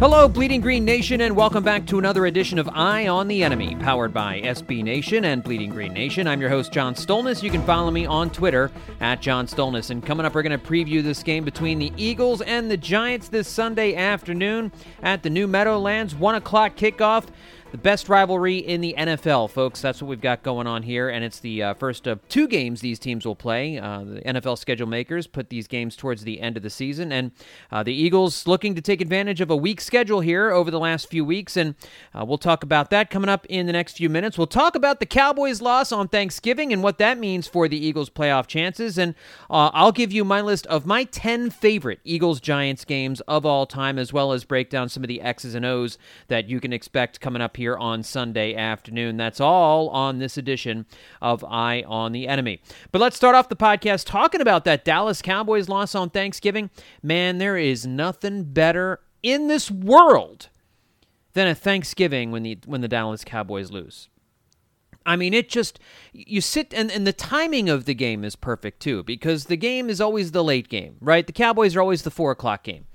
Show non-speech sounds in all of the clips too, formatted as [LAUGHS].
Hello, Bleeding Green Nation, and welcome back to another edition of Eye on the Enemy, powered by SB Nation and Bleeding Green Nation. I'm your host, John Stolnis. You can follow me on Twitter at John Stolnis. And coming up, we're going to preview this game between the Eagles and the Giants this Sunday afternoon at the New Meadowlands. 1 o'clock kickoff the best rivalry in the NFL, folks. That's what we've got going on here, and it's the uh, first of two games these teams will play. Uh, the NFL schedule makers put these games towards the end of the season, and uh, the Eagles looking to take advantage of a weak schedule here over the last few weeks, and uh, we'll talk about that coming up in the next few minutes. We'll talk about the Cowboys' loss on Thanksgiving and what that means for the Eagles' playoff chances, and uh, I'll give you my list of my 10 favorite Eagles Giants games of all time, as well as break down some of the X's and O's that you can expect coming up here on Sunday afternoon. That's all on this edition of Eye on the Enemy. But let's start off the podcast talking about that Dallas Cowboys loss on Thanksgiving. Man, there is nothing better in this world than a Thanksgiving when the when the Dallas Cowboys lose. I mean, it just you sit and, and the timing of the game is perfect too because the game is always the late game, right? The Cowboys are always the four o'clock game.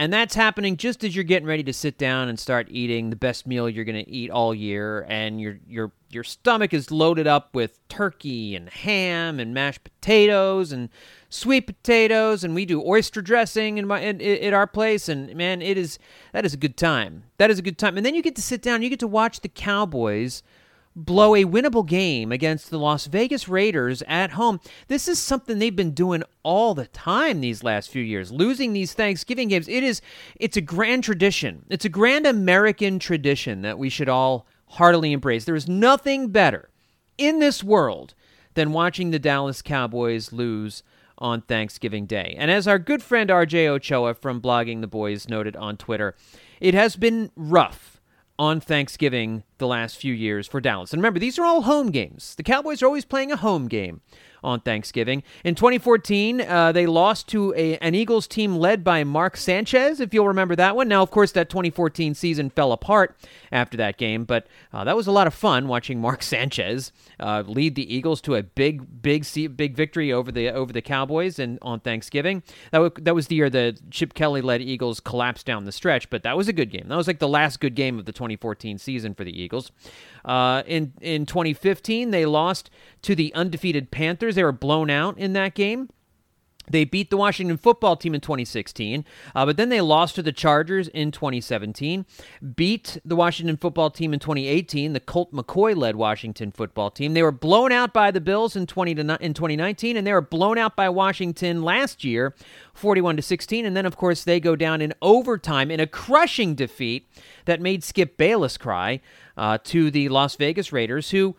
And that's happening just as you're getting ready to sit down and start eating the best meal you're going to eat all year, and your your your stomach is loaded up with turkey and ham and mashed potatoes and sweet potatoes, and we do oyster dressing in my in, in, our place, and man, it is that is a good time. That is a good time, and then you get to sit down, you get to watch the Cowboys blow a winnable game against the Las Vegas Raiders at home. This is something they've been doing all the time these last few years. Losing these Thanksgiving games, it is it's a grand tradition. It's a grand American tradition that we should all heartily embrace. There is nothing better in this world than watching the Dallas Cowboys lose on Thanksgiving Day. And as our good friend RJ Ochoa from Blogging the Boys noted on Twitter, it has been rough on Thanksgiving the last few years for Dallas. And remember, these are all home games. The Cowboys are always playing a home game on Thanksgiving. In 2014, uh, they lost to a, an Eagles team led by Mark Sanchez, if you'll remember that one. Now, of course, that 2014 season fell apart after that game, but uh, that was a lot of fun watching [LAUGHS] Mark Sanchez uh, lead the Eagles to a big, big, big victory over the over the Cowboys and on Thanksgiving. That, w- that was the year the Chip Kelly led Eagles collapsed down the stretch, but that was a good game. That was like the last good game of the 2014 season for the Eagles. Uh, in in 2015, they lost to the undefeated Panthers. They were blown out in that game. They beat the Washington football team in 2016, uh, but then they lost to the Chargers in 2017, beat the Washington football team in 2018, the Colt McCoy led Washington football team. They were blown out by the Bills in, 20 to, in 2019, and they were blown out by Washington last year, 41 to 16. And then, of course, they go down in overtime in a crushing defeat that made Skip Bayless cry uh, to the Las Vegas Raiders, who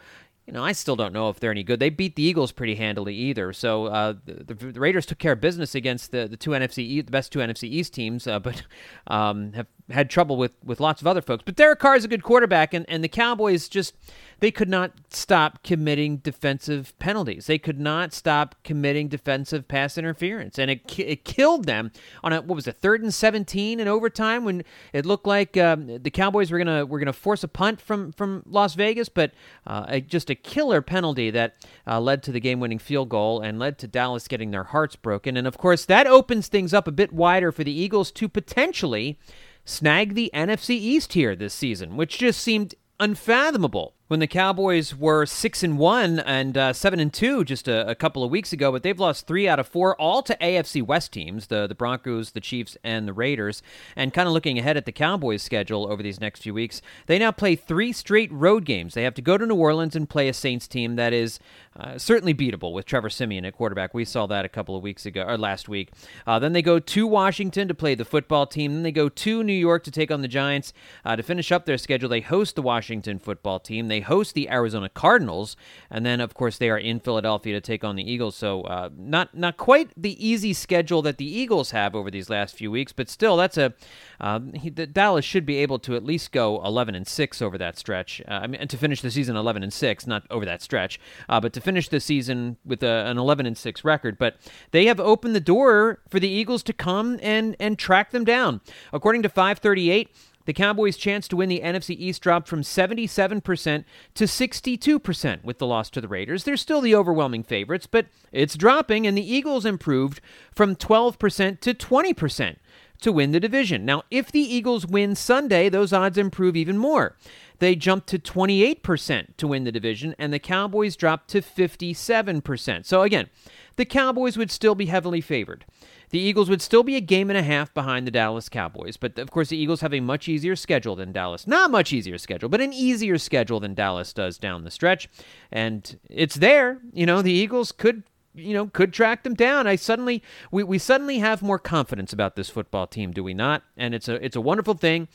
you know, I still don't know if they're any good. They beat the Eagles pretty handily either. So uh, the, the, Raiders took care of business against the, the two NFC, the best two NFC East teams, uh, [LAUGHS] but um, have had trouble with, with lots of other folks. But Derek Carr is a good quarterback, and, and the Cowboys just they could not stop committing defensive penalties. They could not stop committing defensive pass interference, and it it killed them on a what was it third and seventeen in overtime when it looked like um, the Cowboys were gonna were gonna force a punt from from Las Vegas, but uh, a, just a killer penalty that uh, led to the game winning field goal and led to Dallas getting their hearts broken, and of course that opens things up a bit wider for the Eagles to potentially snag the NFC East here this season, which just seemed unfathomable when the Cowboys were six and one and uh, seven and two just a, a, couple of weeks ago, but they've lost three out of four, all to AFC West teams, the the Broncos, the Chiefs, and the Raiders. And kind of looking ahead at the Cowboys' schedule over these next few weeks, they now play three straight road games. They have to go to New Orleans and play a Saints team that is uh, certainly beatable with Trevor Siemian at quarterback. We saw that a couple of weeks ago or last week. Uh, then they go to Washington to play the football team. Then they go to New York to take on the Giants uh, to finish up their schedule. They host the Washington football team. They host the Arizona Cardinals, and then of course they are in Philadelphia to take on the Eagles. So uh, not not quite the easy schedule that the Eagles have over these last few weeks, but still that's a um, he, Dallas should be able to at least go 11 and six over that stretch. Uh, I mean, and to finish the season 11 and six, not over that stretch, uh, but to finish the season with a, an 11 and six record. But they have opened the door for the Eagles to come and and track them down. According to 538. The Cowboys' chance to win the NFC East dropped from 77% to 62% with the loss to the Raiders. They're still the overwhelming favorites, but it's dropping, and the Eagles improved from 12% to 20% to win the division. Now, if the Eagles win Sunday, those odds improve even more. They jump to 28% to win the division, and the Cowboys drop to 57%. So, again, the Cowboys would still be heavily favored. The Eagles would still be a game and a half behind the Dallas Cowboys, but of course, the Eagles have a much easier schedule than Dallas. Not much easier schedule, but an easier schedule than Dallas does down the stretch. And it's there. You know, the Eagles could you know could track them down i suddenly we, we suddenly have more confidence about this football team do we not and it's a it's a wonderful thing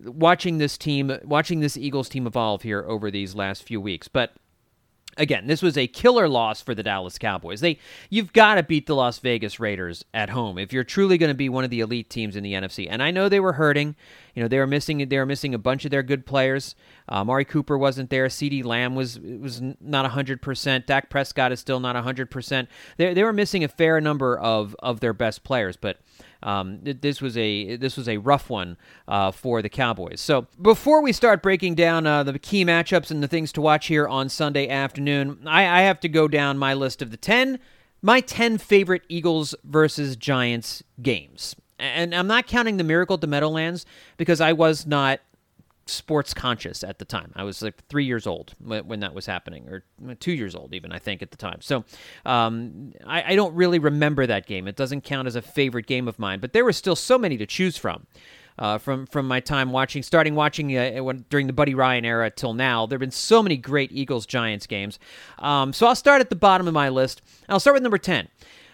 watching this team watching this eagles team evolve here over these last few weeks but Again, this was a killer loss for the Dallas Cowboys. They you've got to beat the Las Vegas Raiders at home if you're truly going to be one of the elite teams in the NFC. And I know they were hurting. You know, they were missing they were missing a bunch of their good players. Uh, Mari Cooper wasn't there. CeeDee Lamb was was not 100%. Dak Prescott is still not 100%. They they were missing a fair number of of their best players, but um, this was a this was a rough one uh, for the Cowboys. So before we start breaking down uh, the key matchups and the things to watch here on Sunday afternoon, I, I have to go down my list of the ten my 10 favorite Eagles versus Giants games. And I'm not counting the Miracle at the Meadowlands because I was not sports conscious at the time. I was like three years old when, that was happening, or two years old even, I think, at the time. So um, I, I, don't really remember that game. It doesn't count as a favorite game of mine, but there were still so many to choose from. Uh, from from my time watching, starting watching uh, when, during the Buddy Ryan era till now, there have been so many great Eagles Giants games. Um, so I'll start at the bottom of my list. I'll start with number ten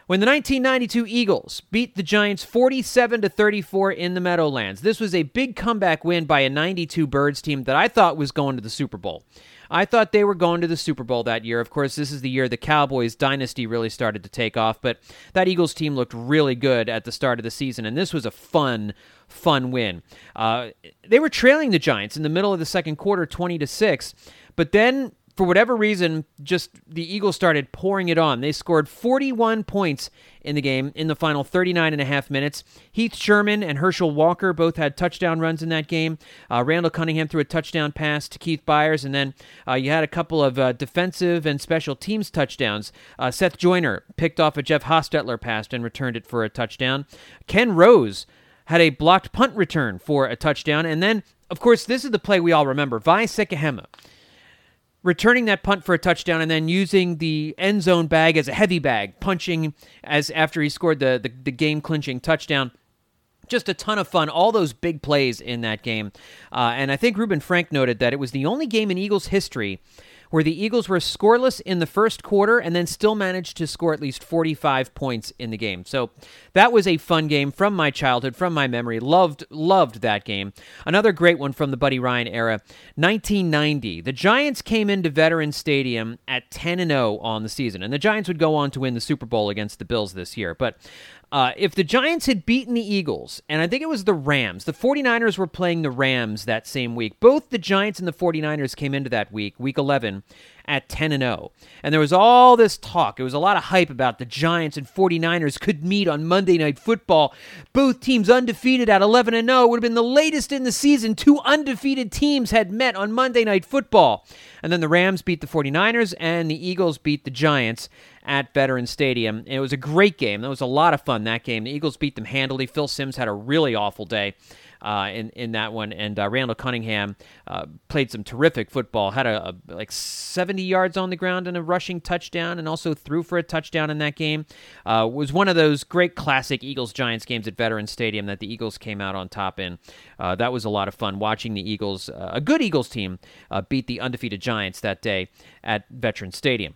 when the 1992 Eagles beat the Giants 47 to 34 in the Meadowlands. This was a big comeback win by a 92 Birds team that I thought was going to the Super Bowl. I thought they were going to the Super Bowl that year. Of course, this is the year the Cowboys dynasty really started to take off, but that Eagles team looked really good at the start of the season, and this was a fun, fun win. Uh, they were trailing the Giants in the middle of the second quarter, 20 to 6, but then for whatever reason, just the Eagles started pouring it on. They scored 41 points in the game in the final 39 and a half minutes. Heath Sherman and Herschel Walker both had touchdown runs in that game. Uh, Randall Cunningham threw a touchdown pass to Keith Byars, and then uh, you had a couple of uh, defensive and special teams touchdowns. Uh, Seth Joyner picked off a Jeff Hostetler pass and returned it for a touchdown. Ken Rose had a blocked punt return for a touchdown, and then, of course, this is the play we all remember. Vai Sikahema returning that punt for a touchdown and then using the end zone bag as a heavy bag, punching as after he scored the, the, the game clinching touchdown. Just a ton of fun, all those big plays in that game. Uh, and I think Reuben Frank noted that it was the only game in Eagles history where the Eagles were scoreless in the first quarter and then still managed to score at least 45 points in the game. So that was a fun game from my childhood, from my memory. Loved, loved that game. Another great one from the Buddy Ryan era, 1990. The Giants came into Veterans Stadium at 10 and 0 on the season, and the Giants would go on to win the Super Bowl against the Bills this year. But uh, if the Giants had beaten the Eagles, and I think it was the Rams, the 49ers were playing the Rams that same week. Both the Giants and the 49ers came into that week, week 11, at 10 and 0. And there was all this talk. It was a lot of hype about the Giants and 49ers could meet on Monday Night Football. Both teams undefeated at 11 and 0 would have been the latest in the season two undefeated teams had met on Monday Night Football. And then the Rams beat the 49ers and the Eagles beat the Giants at Veterans Stadium. And it was a great game. That was a lot of fun that game. The Eagles beat them handily. Phil Simms had a really awful day. uh, in in that one. And uh, Randall Cunningham uh, played some terrific football. Had a, a, like 70 yards on the ground and a rushing touchdown, and also threw for a touchdown in that game. Uh, was one of those great classic Eagles Giants games at Veterans Stadium that the Eagles came out on top in. Uh, that was a lot of fun watching the Eagles, uh, a good Eagles team, beat the undefeated Giants that day at Veterans Stadium.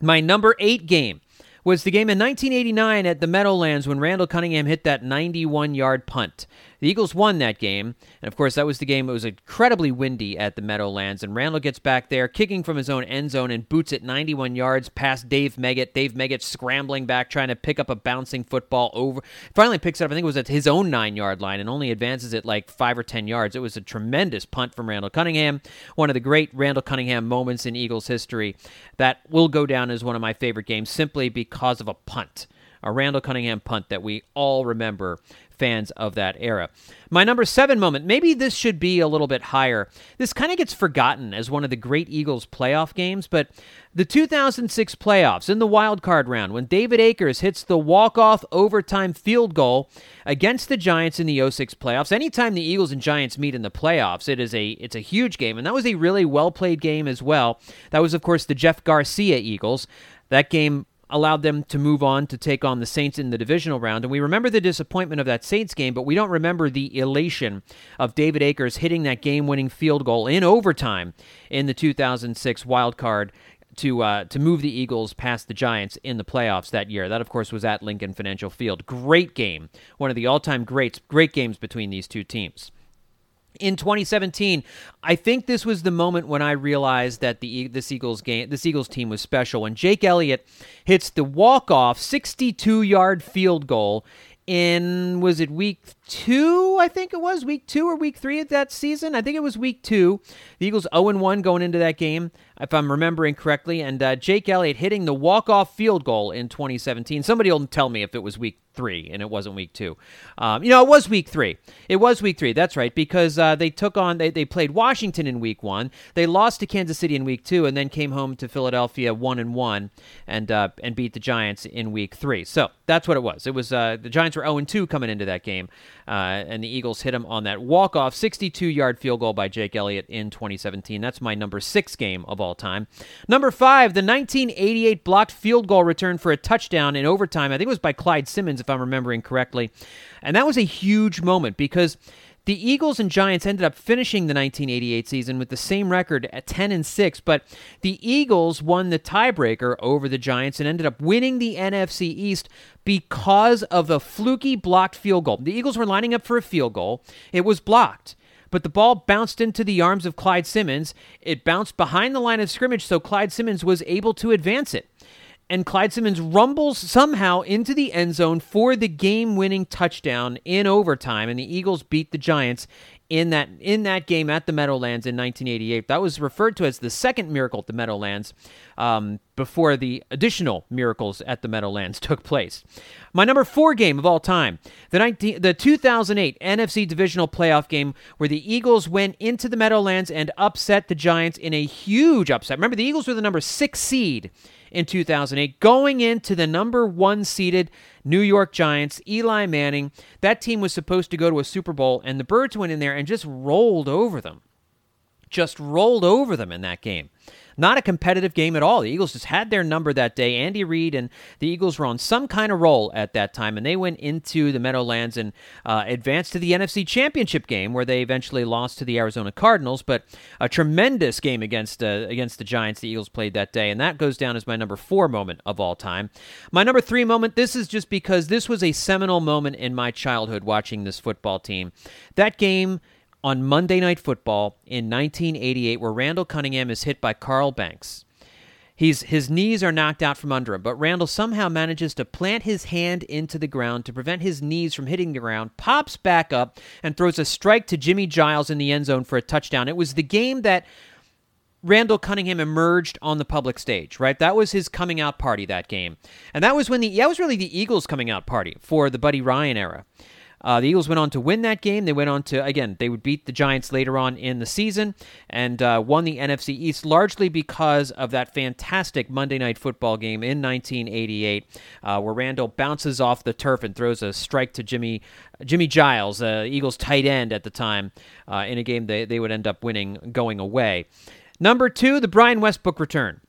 My number eight game was the game in 1989 at the Meadowlands when Randall Cunningham hit that 91 yard punt. The Eagles won that game, and of course, that was the game. It was incredibly windy at the Meadowlands, and Randall gets back there, kicking from his own end zone, and boots it 91 yards past Dave Meggett. Dave Meggett scrambling back, trying to pick up a bouncing football over. Finally picks it up, I think it was at his own nine yard line, and only advances it like five or 10 yards. It was a tremendous punt from Randall Cunningham, one of the great Randall Cunningham moments in Eagles history that will go down as one of my favorite games simply because of a punt a Randall Cunningham punt that we all remember fans of that era. My number seven moment, maybe this should be a little bit higher. This kind of gets forgotten as one of the great Eagles playoff games, but the 2006 playoffs in the wild card round when David Akers hits the walk-off overtime field goal against the Giants in the 06 playoffs. Anytime the Eagles and Giants meet in the playoffs, it is a it's a huge game, and that was a really well played game as well. That was of course the Jeff Garcia Eagles. That game allowed them to move on to take on the Saints in the divisional round. And we remember the disappointment of that Saints game, but we don't remember the elation of David Akers hitting that game winning field goal in overtime in the 2006 wild card. To, uh, to move the Eagles past the Giants in the playoffs that year. That, of course, was at Lincoln Financial Field. Great game. One of the all time greats, great games between these two teams in 2017, I think this was the moment when I realized that the this Eagles game, this Eagles team was special. When Jake Elliott hits the walk-off 62-yard field goal in was it week two? I think it was week two or week three of that season. I think it was week two. The Eagles 0 1 going into that game, if I'm remembering correctly. And uh, Jake Elliott hitting the walk off field goal in 2017. Somebody will tell me if it was week three and it wasn't week two. Um, you know, it was week three. It was week three. That's right, because uh, they took on, they, they played Washington in week one. They lost to Kansas City in week two and then came home to Philadelphia 1 and 1 and, uh, and beat the Giants in week three. So that's what it was. It was uh, the Giants were 0 2 coming into that game. Uh, and the Eagles hit him on that walk off 62 yard field goal by Jake Elliott in 2017. That's my number six game of all time. Number five, the 1988 blocked field goal return for a touchdown in overtime. I think it was by Clyde Simmons, if I'm remembering correctly. And that was a huge moment because the Eagles and Giants ended up finishing the 1988 season with the same record at 10 and 6, but the Eagles won the tiebreaker over the Giants and ended up winning the NFC East because of a fluky blocked field goal. The Eagles were lining up for a field goal. It was blocked but the ball bounced into the arms of Clyde Simmons. It bounced behind the line of scrimmage, so Clyde Simmons was able to advance it and Clyde Simmons rumbles somehow into the end zone for the game-winning touchdown in overtime, and the Eagles beat the Giants in that in that game at the Meadowlands in 1988. That was referred to as the second miracle at the Meadowlands um, before the additional miracles at the Meadowlands [LAUGHS] took place. My number four game of all time, the 19, the 2008 NFC Divisional Playoff game, where the Eagles went into the Meadowlands and upset the Giants in a huge upset. Remember, the Eagles were the number six seed in 2008, going into the number one seeded New York Giants, Eli Manning. That team was supposed to go to a Super Bowl, and the Birds went in there and just rolled over them. Just rolled over them in that game. Not a competitive game at all. The Eagles just had their number that day. Andy Reid and the Eagles were on some kind of roll at that time, and they went into the Meadowlands and uh, advanced to the NFC Championship game, where they eventually lost to the Arizona Cardinals. But a tremendous game against uh, against the Giants. The Eagles played that day, and that goes down as my number four moment of all time. My number three moment. This is just because this was a seminal moment in my childhood watching this football team. That game on Monday Night Football in 1988 where Randall Cunningham is hit by Carl Banks. He's, his knees are knocked out from under him, but Randall somehow manages to plant his hand into the ground to prevent his knees from hitting the ground, pops back up, and throws a strike to Jimmy Giles in the end zone for a touchdown. It was the game that Randall Cunningham emerged on the public stage, right? That was his coming out party that game. And that was when the that was really the Eagles coming out party for the Buddy Ryan era. Uh, the Eagles went on to win that game. They went on to, again, they would beat the Giants later on in the season and uh, won the NFC East largely because of that fantastic Monday Night Football game in 1988 uh, where Randall bounces off the turf and throws a strike to Jimmy Jimmy Giles, uh, Eagles tight end at the time, uh, in a game they, they would end up winning going away. Number two, the Brian Westbrook return.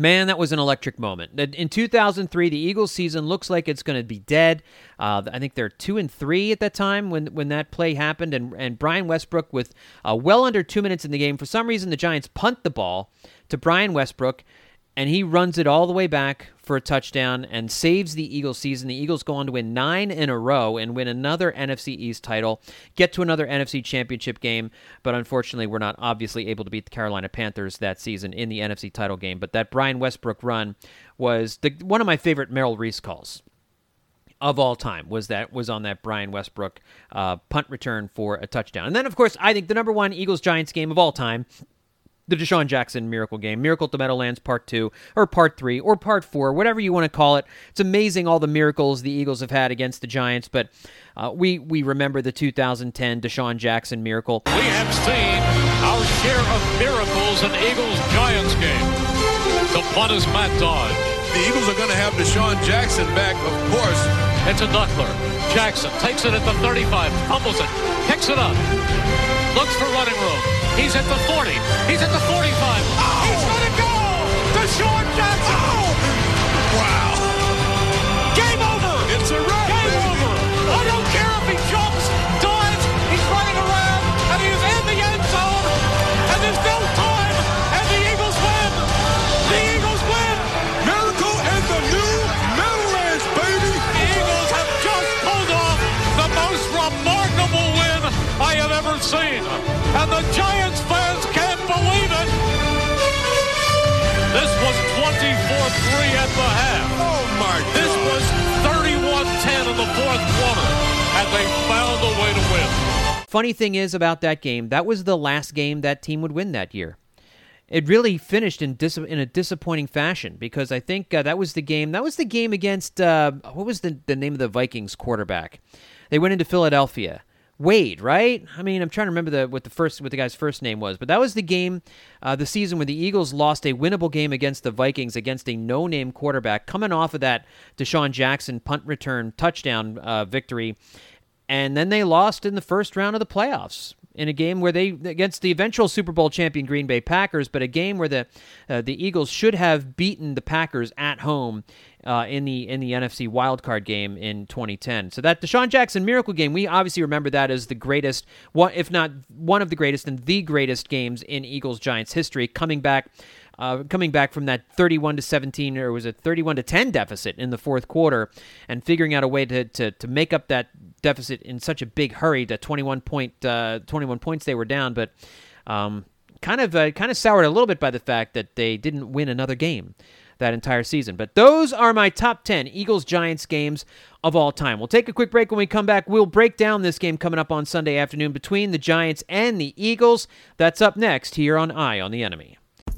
Man, that was an electric moment. In 2003, the Eagles' season looks like it's going to be dead. Uh, I think they're two and three at that time when when that play happened. And and Brian Westbrook with uh, well under two minutes in the game, for some reason the Giants punt the ball to Brian Westbrook, and he runs it all the way back for a touchdown and saves the Eagles season. The Eagles go on to win nine in a row and win another NFC East title, get to another NFC championship game, but unfortunately, we're not obviously able to beat the Carolina Panthers that season in the NFC title game. But that Brian Westbrook run was the, one of my favorite Merrill Reese calls of all time was that was on that Brian Westbrook uh, punt return for a touchdown. And then, of course, I think the number one Eagles Giants game of all time the DeSean Jackson Miracle Game, Miracle at the Meadowlands Part 2, or Part 3, or Part 4, whatever you want to call it. It's amazing all the miracles the Eagles have had against the Giants, but uh, we, we remember the 2010 DeSean Jackson Miracle. We have seen our share of miracles in Eagles Giants game. The punt is Matt Dodge. The Eagles are going to have DeSean Jackson back, of course. It's a Duckler. Jackson takes it at the 35, fumbles it, picks it up, looks for running room. He's at the 40. He's at the 45. Oh. He's going to go! DeSean Jackson! Oh. And they found a way to win. Funny thing is about that game, that was the last game that team would win that year. It really finished in dis- in a disappointing fashion because I think uh, that was the game. That was the game against uh, what was the the name of the Vikings quarterback? They went into Philadelphia. Wade, right? I mean, I'm trying to remember the what the first what the guy's first name was, but that was the game, uh, the season when the Eagles lost a winnable game against the Vikings against a no-name quarterback, coming off of that DeSean Jackson punt return touchdown uh, victory, and then they lost in the first round of the playoffs in a game where they against the eventual Super Bowl champion Green Bay Packers, but a game where the uh, the Eagles should have beaten the Packers at home uh, in the in the NFC wildcard game in 2010. So that DeSean Jackson miracle game, we obviously remember that as the greatest, if not one of the greatest and the greatest games in Eagles Giants history, coming back. Uh, coming back from that 31 to 17 or was it 31 to 10 deficit in the fourth quarter and figuring out a way to, to, to make up that deficit in such a big hurry that 21 point uh, 21 points they were down but um, kind of uh, kind of soured a little bit by the fact that they didn't win another game that entire season. But those are my top 10 Eagles Giants games of all time. We'll take a quick break when we come back. We'll break down this game coming up on Sunday afternoon between the Giants and the Eagles. That's up next here on Eye on the Enemy.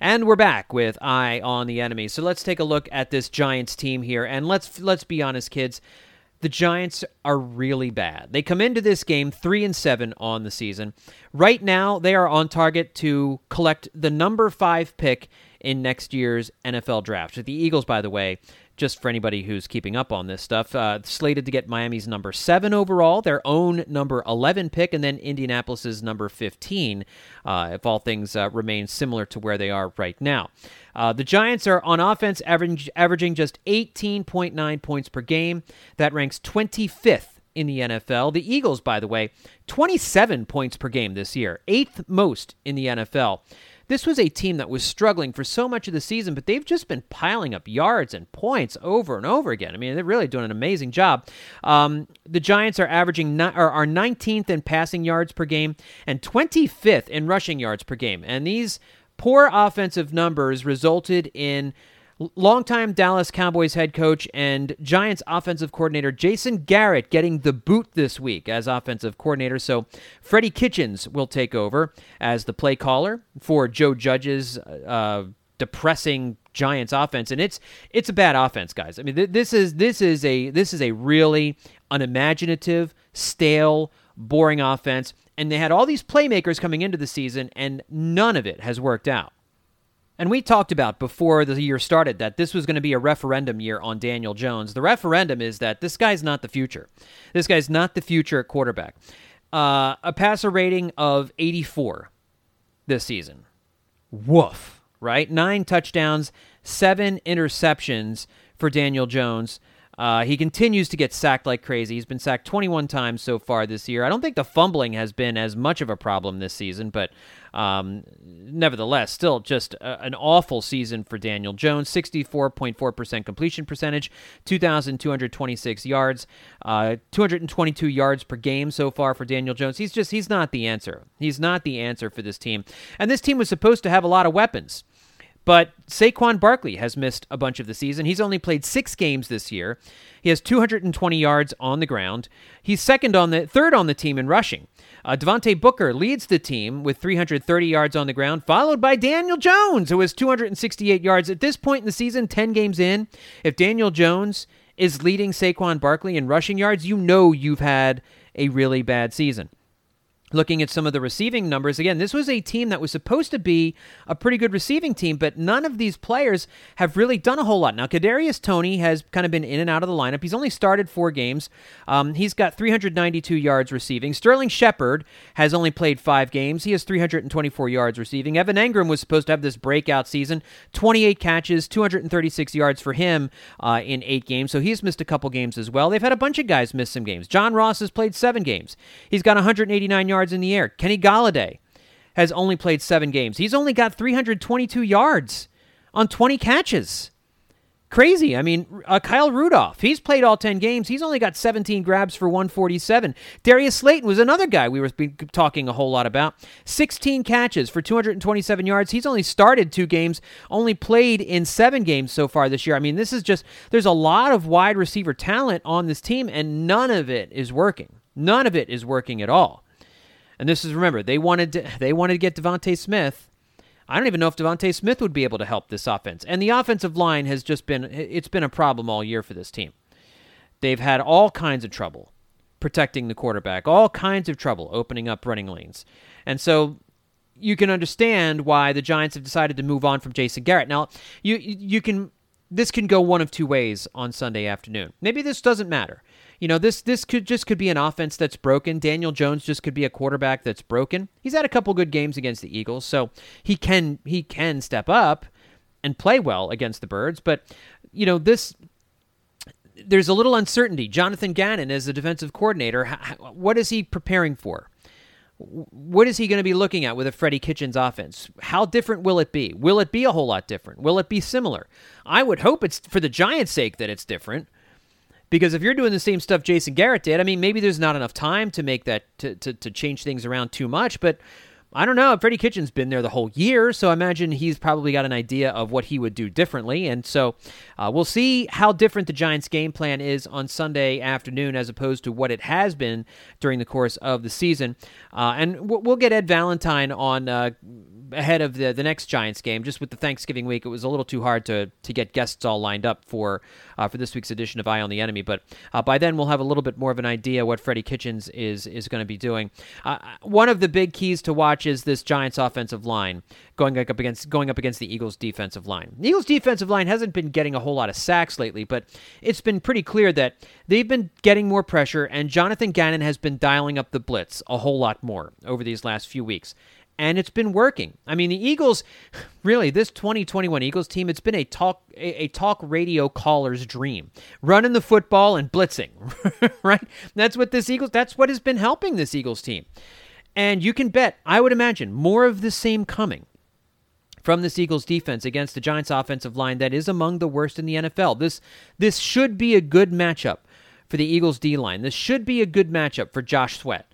And we're back with Eye on the Enemy. So let's take a look at this Giants team here and let's let's be honest kids. The Giants are really bad. They come into this game 3 and 7 on the season. Right now they are on target to collect the number 5 pick in next year's NFL draft. The Eagles by the way just for anybody who's keeping up on this stuff, uh, slated to get Miami's number seven overall, their own number 11 pick, and then Indianapolis's number 15, uh, if all things uh, remain similar to where they are right now. Uh, the Giants are on offense average, averaging just 18.9 points per game. That ranks 25th in the NFL. The Eagles, by the way, 27 points per game this year, eighth most in the NFL. This was a team that was struggling for so much of the season, but they've just been piling up yards and points over and over again. I mean, they're really doing an amazing job. Um, the Giants are averaging ni- are 19th in passing yards per game and 25th in rushing yards per game, and these poor offensive numbers resulted in longtime Dallas Cowboys head coach and Giants offensive coordinator Jason Garrett getting the boot this week as offensive coordinator. So Freddie Kitchens will take over as the play caller for Joe Judge's uh, depressing Giants offense, and it's it's a bad offense, guys. I mean, th- this is this is a this is a really unimaginative, stale, boring offense, and they had all these playmakers coming into the season, and none of it has worked out. And we talked about before the year started that this was going to be a referendum year on Daniel Jones. The referendum is that this guy's not the future. This guy's not the future quarterback. Uh, a passer rating of 84 this season. Woof, right? Nine touchdowns, seven interceptions for Daniel Jones. Uh, he continues to get sacked like crazy. He's been sacked 21 times so far this year. I don't think the fumbling has been as much of a problem this season, but um, nevertheless, still just a, an awful season for Daniel Jones. 64.4% completion percentage, 2,226 yards, uh, 222 yards per game so far for Daniel Jones. He's just, he's not the answer. He's not the answer for this team. And this team was supposed to have a lot of weapons. But Saquon Barkley has missed a bunch of the season. He's only played six games this year. He has 220 yards on the ground. He's second on the third on the team in rushing. Uh, Devontae Booker leads the team with 330 yards on the ground, followed by Daniel Jones, who has 268 yards. At this point in the season, 10 games in, if Daniel Jones is leading Saquon Barkley in rushing yards, you know you've had a really bad season looking at some of the receiving numbers. Again this was a team that was supposed to be a pretty good receiving team but none of these players have really done a whole lot. Now Kadarius Toney has kind of been in and out of the lineup. He's only started four games. Um, he's got 392 yards receiving. Sterling shepard has only played five games. He has 324 yards receiving. Evan engram was supposed to have this breakout season. 28 catches 236 yards for him uh, in eight games. So he's missed a couple games as well. They've had a bunch of guys miss some games. John ross has played seven games. He's got 189 yards yards in the air. Kenny Golladay has only played seven games. He's only got 322 yards on 20 catches. Crazy. I mean, uh, Kyle Rudolph, he's played all 10 games. He's only got 17 grabs for 147. Darius Slayton was another guy we were talking a whole lot about. 16 catches for 227 yards. He's only started two games, only played in seven games so far this year. I mean, this is just, there's a lot of wide receiver talent on this team, and none of it is working. None of it is working at all. And this is remember they wanted to, they wanted to get DeVonta Smith. I don't even know if DeVonta Smith would be able to help this offense. And the offensive line has just been it's been a problem all year for this team. They've had all kinds of trouble protecting the quarterback, all kinds of trouble opening up running lanes. And so you can understand why the Giants have decided to move on from Jason Garrett. Now, you you can this can go one of two ways on Sunday afternoon. Maybe this doesn't matter. You know, this this could just could be an offense that's broken. Daniel Jones just could be a quarterback that's broken. He's had a couple good games against the Eagles, so he can he can step up and play well against the Birds, but you know, this there's a little uncertainty. Jonathan Gannon as the defensive coordinator, what is he preparing for? what is he going to be looking at with a Freddie Kitchens offense? How different will it be? Will it be a whole lot different? Will it be similar? I would hope it's for the Giants' sake that it's different. Because if you're doing the same stuff Jason Garrett did, I mean, maybe there's not enough time to make that to, to, to change things around too much, but I don't know. Freddie Kitchen's been there the whole year, so I imagine he's probably got an idea of what he would do differently. And so uh, we'll see how different the Giants' game plan is on Sunday afternoon as opposed to what it has been during the course of the season. Uh, and we'll get Ed Valentine on uh, ahead of the the next Giants game. Just with the Thanksgiving week, it was a little too hard to to get guests all lined up for uh, for this week's edition of Eye on the Enemy. But uh, by then, we'll have a little bit more of an idea what Freddie Kitchens is is going to be doing. Uh, one of the big keys to watch is this Giants offensive line going up against going up against the Eagles defensive line. The Eagles defensive line hasn't been getting a whole lot of sacks lately, but it's been pretty clear that they've been getting more pressure, and Jonathan Gannon has been dialing up the blitz a whole lot more over these last few weeks and it's been working. I mean, the Eagles, really, this 2021 Eagles team, it's been a talk a, a talk radio caller's dream, running the football and blitzing, [LAUGHS] right? That's what this Eagles. That's what has been helping this Eagles team, and you can bet, I would imagine, more of the same coming from this Eagles defense against the Giants offensive line that is among the worst in the NFL. This this should be a good matchup for the Eagles D line. This should be a good matchup for Josh Sweat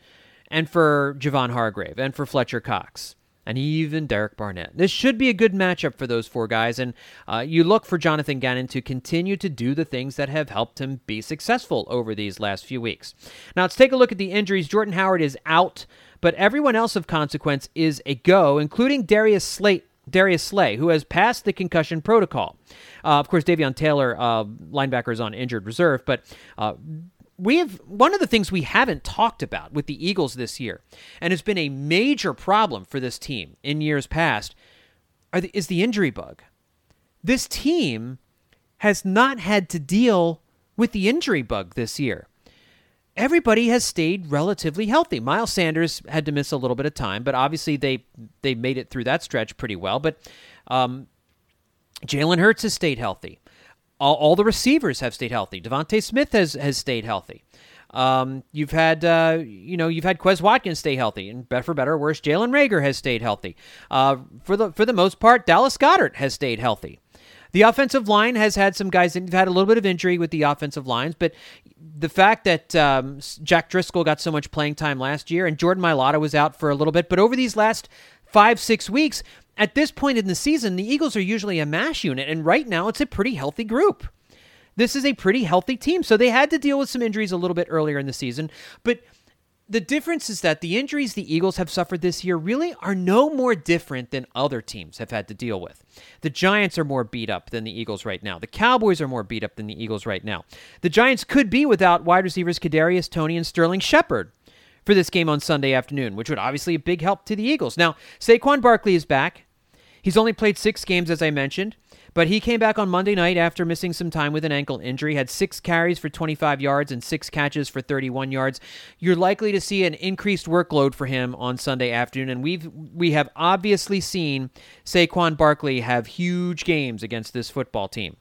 and for Javon Hargrave and for Fletcher Cox and even Derek Barnett. This should be a good matchup for those four guys, and uh, you look for Jonathan Gannon to continue to do the things that have helped him be successful over these last few weeks. Now, let's take a look at the injuries. Jordan Howard is out, but everyone else of consequence is a go, including Darius Slate. Darius Slay, who has passed the concussion protocol. Uh, of course, Davion Taylor, uh, linebacker, is on injured reserve, but we have one of the things we haven't talked about with the Eagles this year, and has been a major problem for this team in years past, the, is the injury bug. This team has not had to deal with the injury bug this year. Everybody has stayed relatively healthy. Miles Sanders had to miss a little bit of time, but obviously they they made it through that stretch pretty well. But um, Jalen Hurts has stayed healthy all, all the receivers have stayed healthy. DeVonta Smith has has stayed healthy. Um, you've had uh, you know you've had Quez Watkins stay healthy, and better for better or worse, Jalen Reagor has stayed healthy. Uh, for the for the most part, Dallas Goedert has stayed healthy. The offensive line has had some guys that have had a little bit of injury with the offensive lines, but the fact that um, Jack Driscoll got so much playing time last year and Jordan Mailata was out for a little bit, but over these last five six weeks, at this point in the season, the Eagles are usually a mash unit, and right now it's a pretty healthy group. This is a pretty healthy team. So they had to deal with some injuries a little bit earlier in the season, but the difference is that the injuries the Eagles have suffered this year really are no more different than other teams have had to deal with. The Giants are more beat up than the Eagles right now. The Cowboys are more beat up than the Eagles right now. The Giants could be without wide receivers Kadarius Toney and Sterling Shepard for this game on Sunday afternoon, which would obviously be a big help to the Eagles. Now, Saquon Barkley is back. He's only played six games, as I mentioned, but he came back on Monday night after missing some time with an ankle injury, had six carries for 25 yards and six catches for 31 yards. You're likely to see an increased workload for him on Sunday afternoon, and we've we have obviously seen Saquon Barkley have huge games against this football team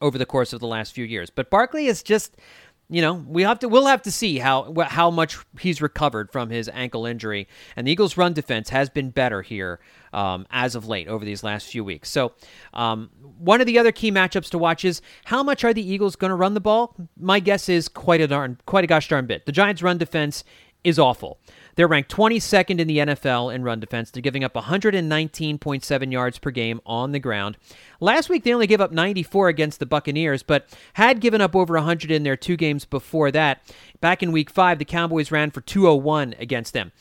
over the course of the last few years. But Barkley is just you know, we have to we'll have to see how how much he's recovered from his ankle injury. And the Eagles' run defense has been better here um, as of late over these last few weeks. So, um, one of the other key matchups to watch is how much are the Eagles going to run the ball? My guess is quite a darn, quite a gosh darn bit. The Giants' run defense is awful. They're ranked 22nd in the NFL in run defense. They're giving up 119.7 yards per game on the ground. Last week they only gave up 94 against the Buccaneers, but had given up over 100 in their two games before that. Back in week 5, the Cowboys ran for 201 against them.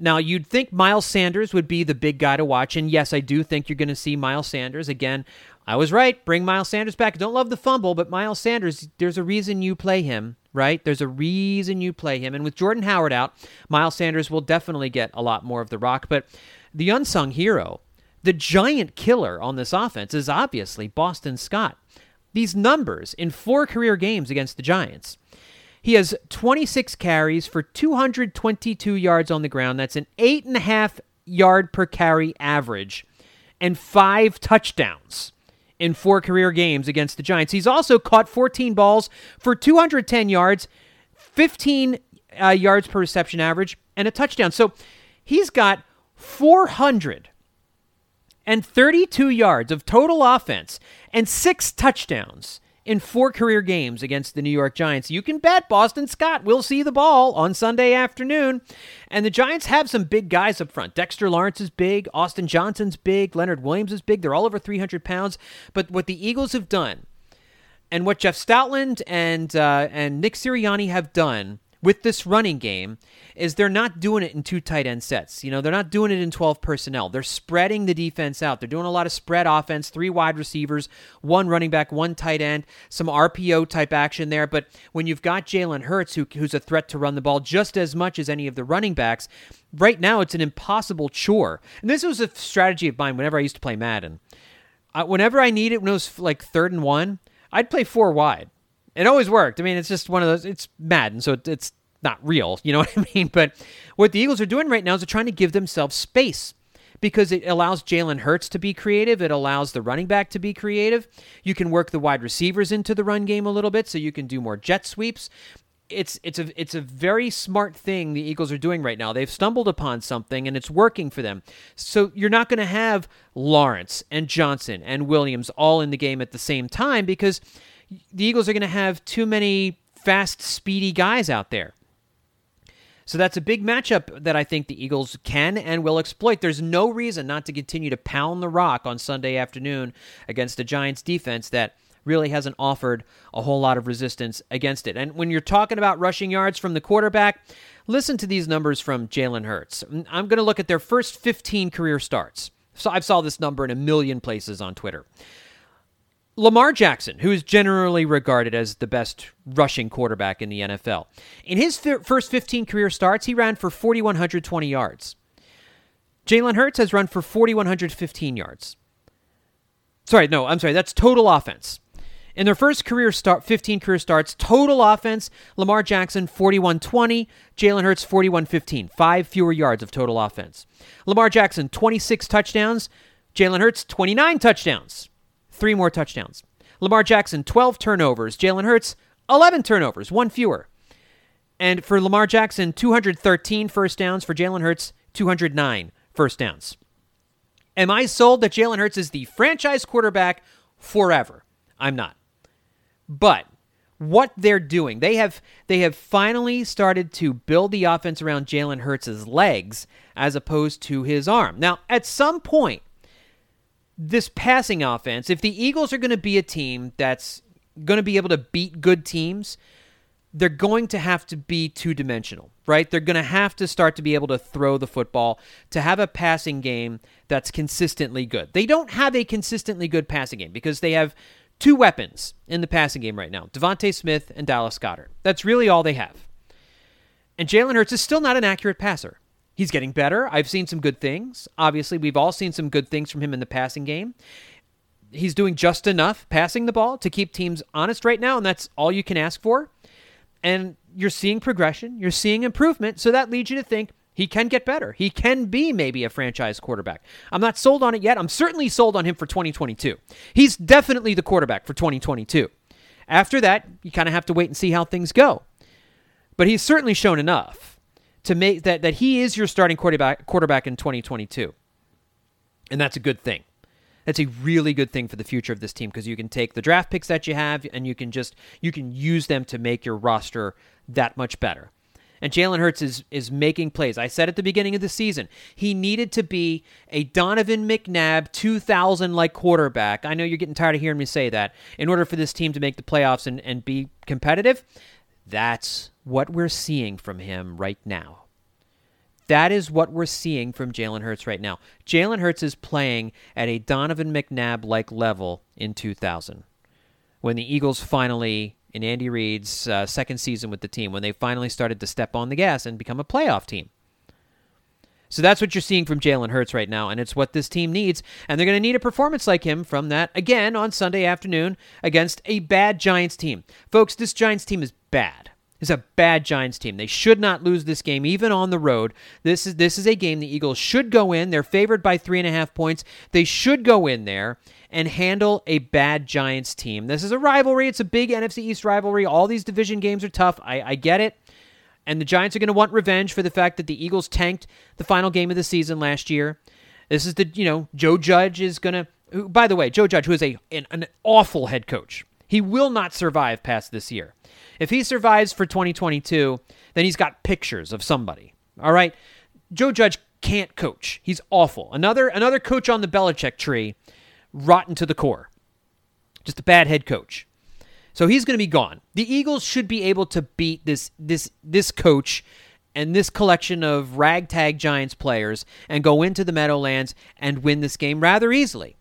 Now, you'd think Miles Sanders would be the big guy to watch, and yes, I do think you're going to see Miles Sanders again. I was right. Bring Miles Sanders back. Don't love the fumble, but Miles Sanders, there's a reason you play him, right? There's a reason you play him. And with Jordan Howard out, Miles Sanders will definitely get a lot more of the rock. But the unsung hero, the giant killer on this offense is obviously Boston Scott. These numbers in four career games against the Giants. He has 26 carries for 222 yards on the ground. That's an eight and a half yard per carry average and five touchdowns in four career games against the Giants. He's also caught 14 balls for 210 yards, 15 uh, yards per reception average, and a touchdown. So he's got 432 yards of total offense and six touchdowns in four career games against the New York Giants. You can bet Boston Scott will see the ball on Sunday afternoon. And the Giants have some big guys up front. Dexter Lawrence is big, Austin Johnson's big, Leonard Williams is big. They're all over 300 pounds. But what the Eagles have done, and what Jeff Stoutland and uh, and Nick Sirianni have done with this running game is they're not doing it in two tight end sets. You know, they're not doing it in 12 personnel. They're spreading the defense out. They're doing a lot of spread offense, three wide receivers, one running back, one tight end, some RPO type action there. But when you've got Jalen Hurts, who, who's a threat to run the ball just as much as any of the running backs, right now it's an impossible chore. And this was a strategy of mine whenever I used to play Madden. Uh, whenever I needed, when it was like third and one, I'd play four wide. It always worked. I mean, it's just one of those. It's Madden, so it's not real. You know [LAUGHS] what I mean? But what the Eagles are doing right now is they're trying to give themselves space because it allows Jalen Hurts to be creative. It allows the running back to be creative. You can work the wide receivers into the run game a little bit, so you can do more jet sweeps. It's it's a it's a very smart thing the Eagles are doing right now. They've stumbled upon something and it's working for them. So you're not going to have Lawrence and Johnson and Williams all in the game at the same time because the Eagles are going to have too many fast, speedy guys out there. So that's a big matchup that I think the Eagles can and will exploit. There's no reason not to continue to pound the rock on Sunday afternoon against a Giants defense that really hasn't offered a whole lot of resistance against it. And when you're talking about rushing yards from the quarterback, listen to these numbers from Jalen Hurts. I'm going to look at their first 15 career starts. So I've saw this number in a million places on Twitter. Lamar Jackson, who is generally regarded as the best rushing quarterback in the NFL, in his first 15 career starts, he ran for 4,120 yards. Jalen Hurts has run for 4,115 yards. Sorry, no, I'm sorry, that's total offense. In their first career start, 15 career starts, total offense, Lamar Jackson 4120, Jalen Hurts 4115, five fewer yards of total offense. Lamar Jackson 26 touchdowns, Jalen Hurts 29 touchdowns three more touchdowns. Lamar Jackson, 12 turnovers. Jalen Hurts, 11 turnovers, one fewer. And for Lamar Jackson, 213 first downs. For Jalen Hurts, 209 first downs. Am I sold that Jalen Hurts is the franchise quarterback forever? I'm not. But what they're doing, they have they have finally started to build the offense around Jalen Hurts' legs as opposed to his arm. Now, at some point, this passing offense, if the Eagles are going to be a team that's going to be able to beat good teams, they're going to have to be two dimensional, right? They're going to have to start to be able to throw the football to have a passing game that's consistently good. They don't have a consistently good passing game because they have two weapons in the passing game right now DeVonta Smith and Dallas Goedert. That's really all they have. And Jalen Hurts is still not an accurate passer. He's getting better. I've seen some good things. Obviously, we've all seen some good things from him in the passing game. He's doing just enough passing the ball to keep teams honest right now, and that's all you can ask for. And you're seeing progression, you're seeing improvement, so that leads you to think he can get better. He can be maybe a franchise quarterback. I'm not sold on it yet. I'm certainly sold on him for 2022. He's definitely the quarterback for 2022. After that, you kind of have to wait and see how things go. But he's certainly shown enough to make that that he is your starting quarterback quarterback in 2022. And that's a good thing. That's a really good thing for the future of this team because you can take the draft picks that you have and you can just you can use them to make your roster that much better. And Jalen Hurts is is making plays. I said at the beginning of the season, he needed to be a Donovan McNabb 2000 like quarterback. I know you're getting tired of hearing me say that. In order for this team to make the playoffs and, and be competitive, that's what we're seeing from him right now. That is what we're seeing from Jalen Hurts right now. Jalen Hurts is playing at a Donovan McNabb like level in 2000 when the Eagles finally, in Andy Reid's uh, second season with the team, when they finally started to step on the gas and become a playoff team. So that's what you're seeing from Jalen Hurts right now, and it's what this team needs. And they're going to need a performance like him from that again on Sunday afternoon against a bad Giants team. Folks, this Giants team is bad. It's a bad Giants team. They should not lose this game, even on the road. This is this is a game the Eagles should go in. They're favored by three and a half points. They should go in there and handle a bad Giants team. This is a rivalry. It's a big NFC East rivalry. All these division games are tough. I, I get it. And the Giants are going to want revenge for the fact that the Eagles tanked the final game of the season last year. This is the, you know, Joe Judge is going to, by the way, Joe Judge, who is a an, an awful head coach, he will not survive past this year. If he survives for 2022, then he's got pictures of somebody. All right. Joe Judge can't coach. He's awful. Another another coach on the Belichick tree, rotten to the core. Just a bad head coach. So he's going to be gone. The Eagles should be able to beat this this this coach and this collection of ragtag Giants players and go into the Meadowlands and win this game rather easily.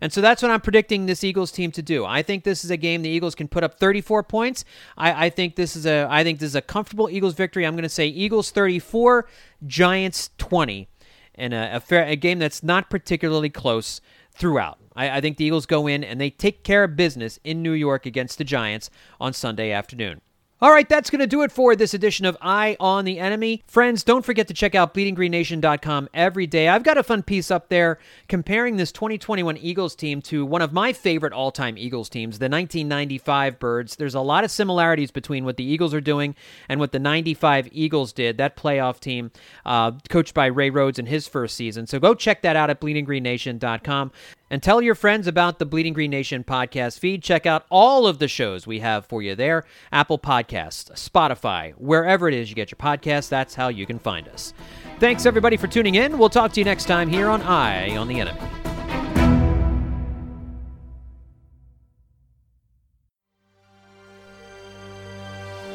And so that's what I'm predicting this Eagles team to do. I think this is a game the Eagles can put up 34 points. I, I think this is a I think this is a comfortable Eagles victory. I'm going to say Eagles 34, Giants 20, and a, a, fair, a game that's not particularly close throughout. I, I think the Eagles go in and they take care of business in New York against the Giants on Sunday afternoon. All right, that's going to do it for this edition of Eye on the Enemy. Friends, don't forget to check out bleedinggreennation.com every day. I've got a fun piece up there comparing this 2021 Eagles team to one of my favorite all time Eagles teams, the 1995 Birds. There's a lot of similarities between what the Eagles are doing and what the 95 Eagles did, that playoff team uh, coached by Ray Rhodes in his first season. So go check that out at bleedinggreennation.com. And tell your friends about the Bleeding Green Nation podcast feed. Check out all of the shows we have for you there Apple Podcasts, Spotify, wherever it is you get your podcasts. That's how you can find us. Thanks, everybody, for tuning in. We'll talk to you next time here on Eye on the Enemy.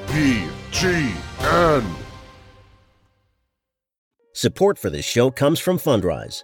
BGN. Support for this show comes from Fundrise.